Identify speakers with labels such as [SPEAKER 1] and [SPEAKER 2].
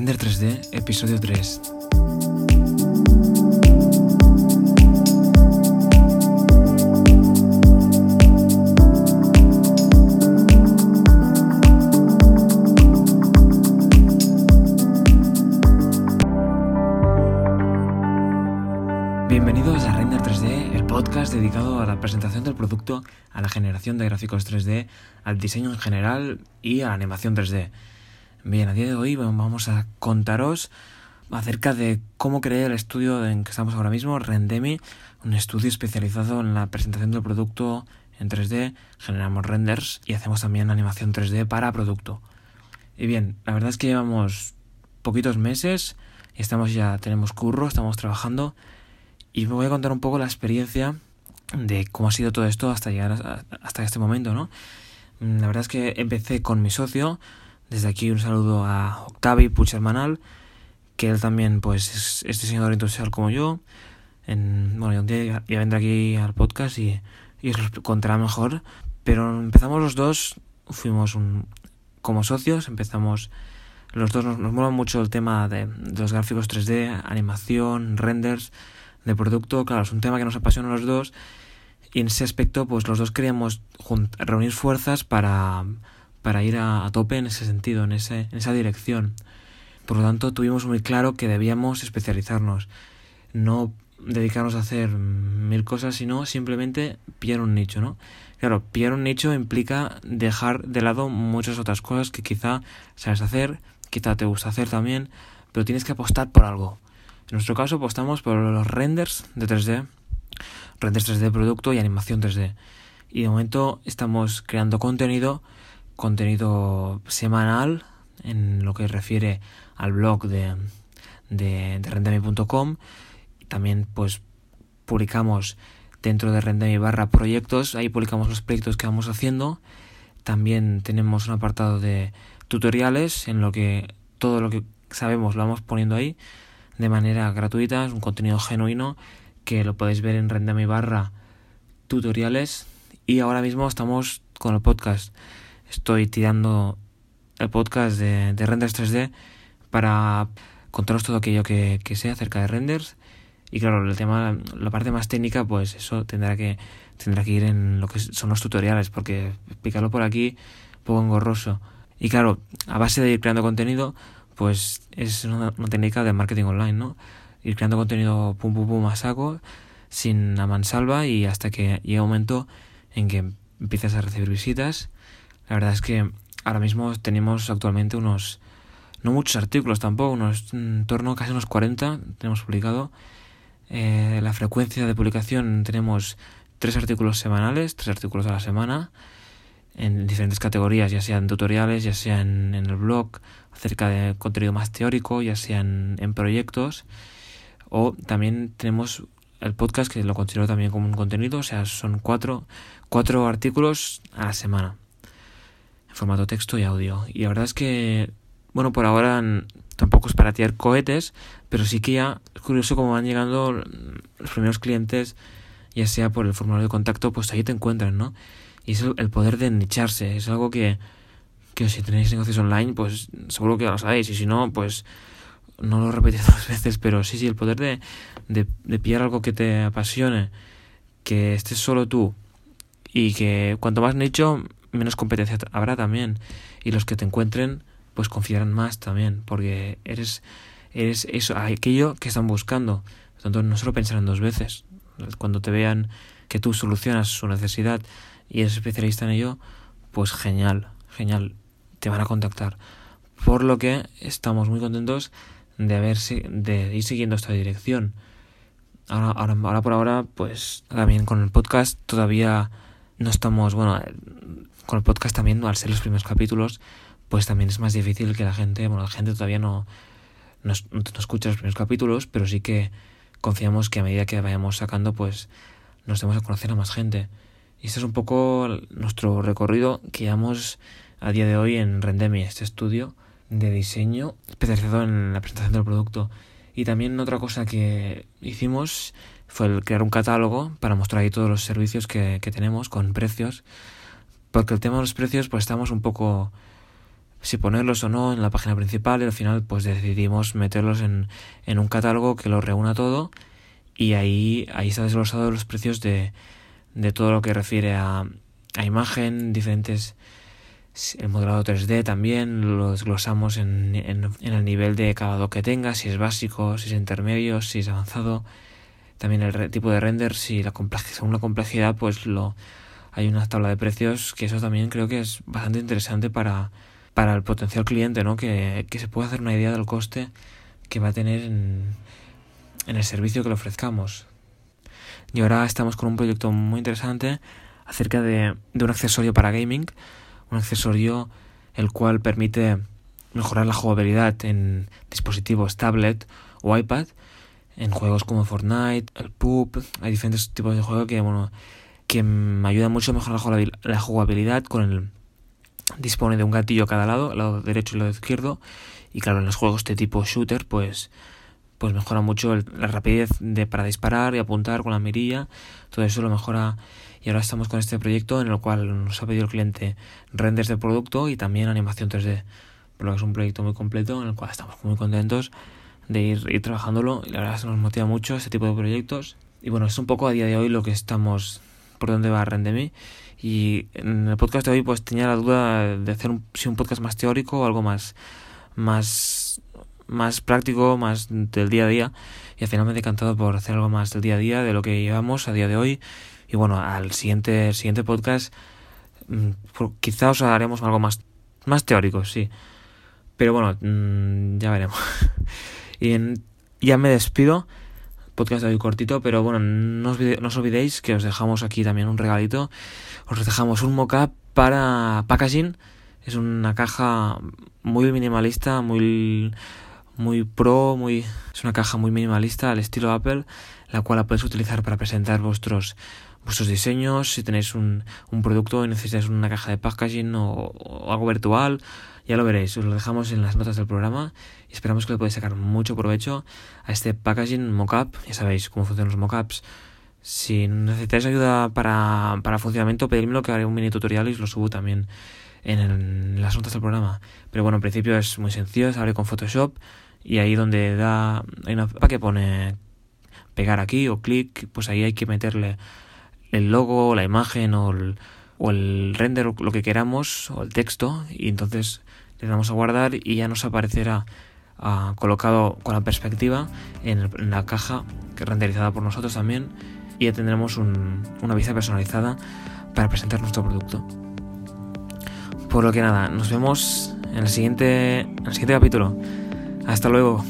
[SPEAKER 1] Render 3D, episodio 3. Bienvenidos a Render 3D, el podcast dedicado a la presentación del producto, a la generación de gráficos 3D, al diseño en general y a la animación 3D. Bien, a día de hoy vamos a contaros acerca de cómo creé el estudio en que estamos ahora mismo, Rendemi, un estudio especializado en la presentación del producto en 3D, generamos renders y hacemos también animación 3D para producto. Y bien, la verdad es que llevamos poquitos meses estamos ya, tenemos curro, estamos trabajando y me voy a contar un poco la experiencia de cómo ha sido todo esto hasta llegar hasta este momento, ¿no? La verdad es que empecé con mi socio, desde aquí un saludo a Octavi Puchermanal, que él también pues es, es diseñador industrial como yo. En, bueno, ya, vendrá aquí al podcast y, y os lo contará mejor. Pero empezamos los dos, fuimos como socios, empezamos los dos, nos, nos mola mucho el tema de, de, los gráficos 3D, animación, renders de producto. Claro, es un tema que nos apasiona a los dos. Y en ese aspecto, pues los dos queríamos reunir fuerzas para para ir a, tope en ese sentido, en, ese, en esa dirección. Por lo tanto, tuvimos muy claro que debíamos especializarnos, no dedicarnos a hacer mil cosas, sino simplemente pillar un nicho, ¿no? Claro, pillar un nicho implica dejar de lado muchas otras cosas que quizá sabes hacer, quizá te gusta hacer también, pero tienes que apostar por algo. En nuestro caso apostamos por los renders de 3D, renders 3D de producto y animación 3D. Y de momento estamos creando contenido contenido semanal en lo que refiere al blog de, de, de. También pues publicamos dentro de Rendemi barra proyectos, ahí publicamos los proyectos que vamos haciendo. También tenemos un apartado de tutoriales en lo que todo lo que sabemos lo vamos poniendo ahí de manera gratuita, es un contenido genuino que lo podéis ver en Rendemi barra tutoriales y ahora mismo estamos con el podcast estoy tirando el podcast de, de renders 3D para contaros todo aquello que, que, sé acerca de renders. Y claro, el tema, la parte más técnica, pues eso tendrá que, tendrá que ir en lo que son los tutoriales, porque explicarlo por aquí, un poco engorroso. Y claro, a base de ir creando contenido, pues es una, técnica de marketing online, ¿no? Ir creando contenido pum pum pum a saco, sin a mansalva y hasta que llega un momento en que empiezas a recibir visitas la verdad es que ahora mismo tenemos actualmente unos, no muchos artículos tampoco, unos en torno a casi unos 40 tenemos publicado. Eh, la frecuencia de publicación tenemos tres artículos semanales, tres artículos a la semana, en diferentes categorías, ya sean tutoriales, ya sea en, el blog, acerca de contenido más teórico, ya sea en, proyectos, o también tenemos el podcast que lo considero también como un contenido, o sea, son cuatro, cuatro artículos a la semana formato texto y audio. Y la verdad es que, bueno, por ahora tampoco es para tirar cohetes, pero sí que ya es curioso cómo van llegando los primeros clientes, ya sea por el formulario de contacto, pues ahí te encuentran, ¿no? Y es el poder de nicharse, es algo que, que si tenéis negocios online, pues seguro que lo sabéis, y si no, pues no lo repetís dos veces, pero sí, sí, el poder de, de, de pillar algo que te apasione, que estés solo tú, y que cuanto más nicho, menos competencia habrá también. Y los que te encuentren, pues confiarán más también, porque eres, eres eso, aquello que están buscando. Por tanto, no solo pensarán dos veces. Cuando te vean que tú solucionas su necesidad y eres especialista en ello, pues genial, genial, te van a contactar. Por lo que estamos muy contentos de, haber, de ir siguiendo esta dirección. Ahora, ahora, ahora por ahora, pues también con el podcast todavía no estamos, bueno, con el podcast también, al ser los primeros capítulos, pues también es más difícil que la gente, bueno, la gente todavía no, no, no escucha los primeros capítulos, pero sí que confiamos que a medida que vayamos sacando, pues nos demos a conocer a más gente. Y este es un poco nuestro recorrido que llevamos a día de hoy en Rendemi, este estudio de diseño especializado en la presentación del producto. Y también otra cosa que hicimos fue el crear un catálogo para mostrar ahí todos los servicios que, que tenemos con precios. Porque el tema de los precios, pues estamos un poco si ponerlos o no en la página principal y al final pues decidimos meterlos en, en un catálogo que lo reúna todo. Y ahí, ahí está desglosado los precios de, de todo lo que refiere a, a imagen, diferentes el modelado 3D también lo desglosamos en, en, el nivel de acabado que tenga, si es básico, si es intermedio, si es avanzado, también el tipo de render, si la según la complejidad, pues lo hay una tabla de precios que eso también creo que es bastante interesante para, para el potencial cliente, ¿no? Que, que se pueda hacer una idea del coste que va a tener en, en el servicio que le ofrezcamos. Y ahora estamos con un proyecto muy interesante acerca de, de un accesorio para gaming, un accesorio el cual permite mejorar la jugabilidad en dispositivos tablet o iPad, en juegos como Fortnite, el PUB, hay diferentes tipos de juegos que bueno que me ayudan mucho a mejorar la jugabilidad con el dispone de un gatillo a cada lado, el lado derecho y el lado izquierdo, y claro, en los juegos de tipo shooter, pues pues mejora mucho la rapidez de para disparar y apuntar con la mirilla, todo eso lo mejora. Y ahora estamos con este proyecto en el cual nos ha pedido el cliente renders de producto y también animación 3D, por es un proyecto muy completo en el cual estamos muy contentos de ir, ir trabajándolo. Y la verdad que nos motiva mucho este tipo de proyectos. Y bueno, es un poco a día de hoy lo que estamos por dónde va Rendemi y en el podcast de hoy pues tenía la duda de hacer un, si un podcast más teórico o algo más más más práctico, más del día a día y al final me he decantado por hacer algo más del día a día de lo que llevamos a día de hoy y bueno, al siguiente, siguiente podcast mm, quizá os haremos algo más, más teórico, sí. Pero bueno, mm, ya veremos. y ya me despido. Podcast de hoy cortito, pero bueno, no os, no os olvidéis que os dejamos aquí también un regalito. Os dejamos un mockup para packaging. Es una caja muy minimalista, muy muy pro, muy es una caja muy minimalista al estilo Apple, la cual la podéis utilizar para presentar vuestros vuestros diseños, si tenéis un, un producto y necesitáis una caja de packaging o, algo virtual, ya lo veréis, os lo dejamos en las notas del programa y esperamos que le podáis sacar mucho provecho a este packaging mockup, ya sabéis cómo funcionan los mockups. Si necesitáis ayuda para, para funcionamiento, pedidmelo que haré un mini tutorial y os lo subo también en, en, las notas del programa. Pero bueno, en principio es muy sencillo, se abre con Photoshop y ahí donde da, hay una que pone pegar aquí o clic, pues ahí hay que meterle el logo, la imagen o el, o el render, lo que queramos, o el texto, y entonces le damos a guardar y ya nos aparecerá uh, colocado con la perspectiva en, la caja que renderizada por nosotros también y ya tendremos un, una vista personalizada para presentar nuestro producto. Por lo que nada, nos vemos en el siguiente, en el siguiente capítulo. Hasta luego.